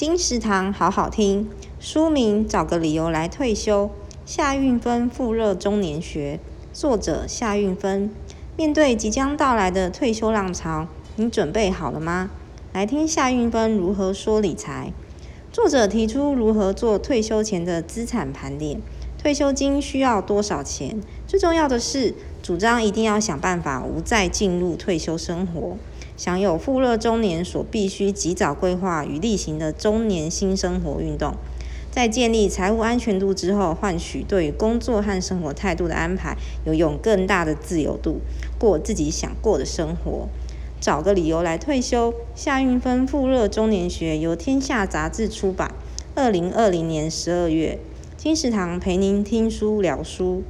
金石堂好好听，书名找个理由来退休。夏运芬复热中年学，作者夏运芬。面对即将到来的退休浪潮，你准备好了吗？来听夏运芬如何说理财。作者提出如何做退休前的资产盘点，退休金需要多少钱？最重要的是，主张一定要想办法无再进入退休生活，享有富热中年所必须及早规划与例行的中年新生活运动。在建立财务安全度之后，换取对于工作和生活态度的安排，拥有更大的自由度，过自己想过的生活。找个理由来退休。夏运芬富热中年学由天下杂志出版，二零二零年十二月。金石堂陪您听书聊书。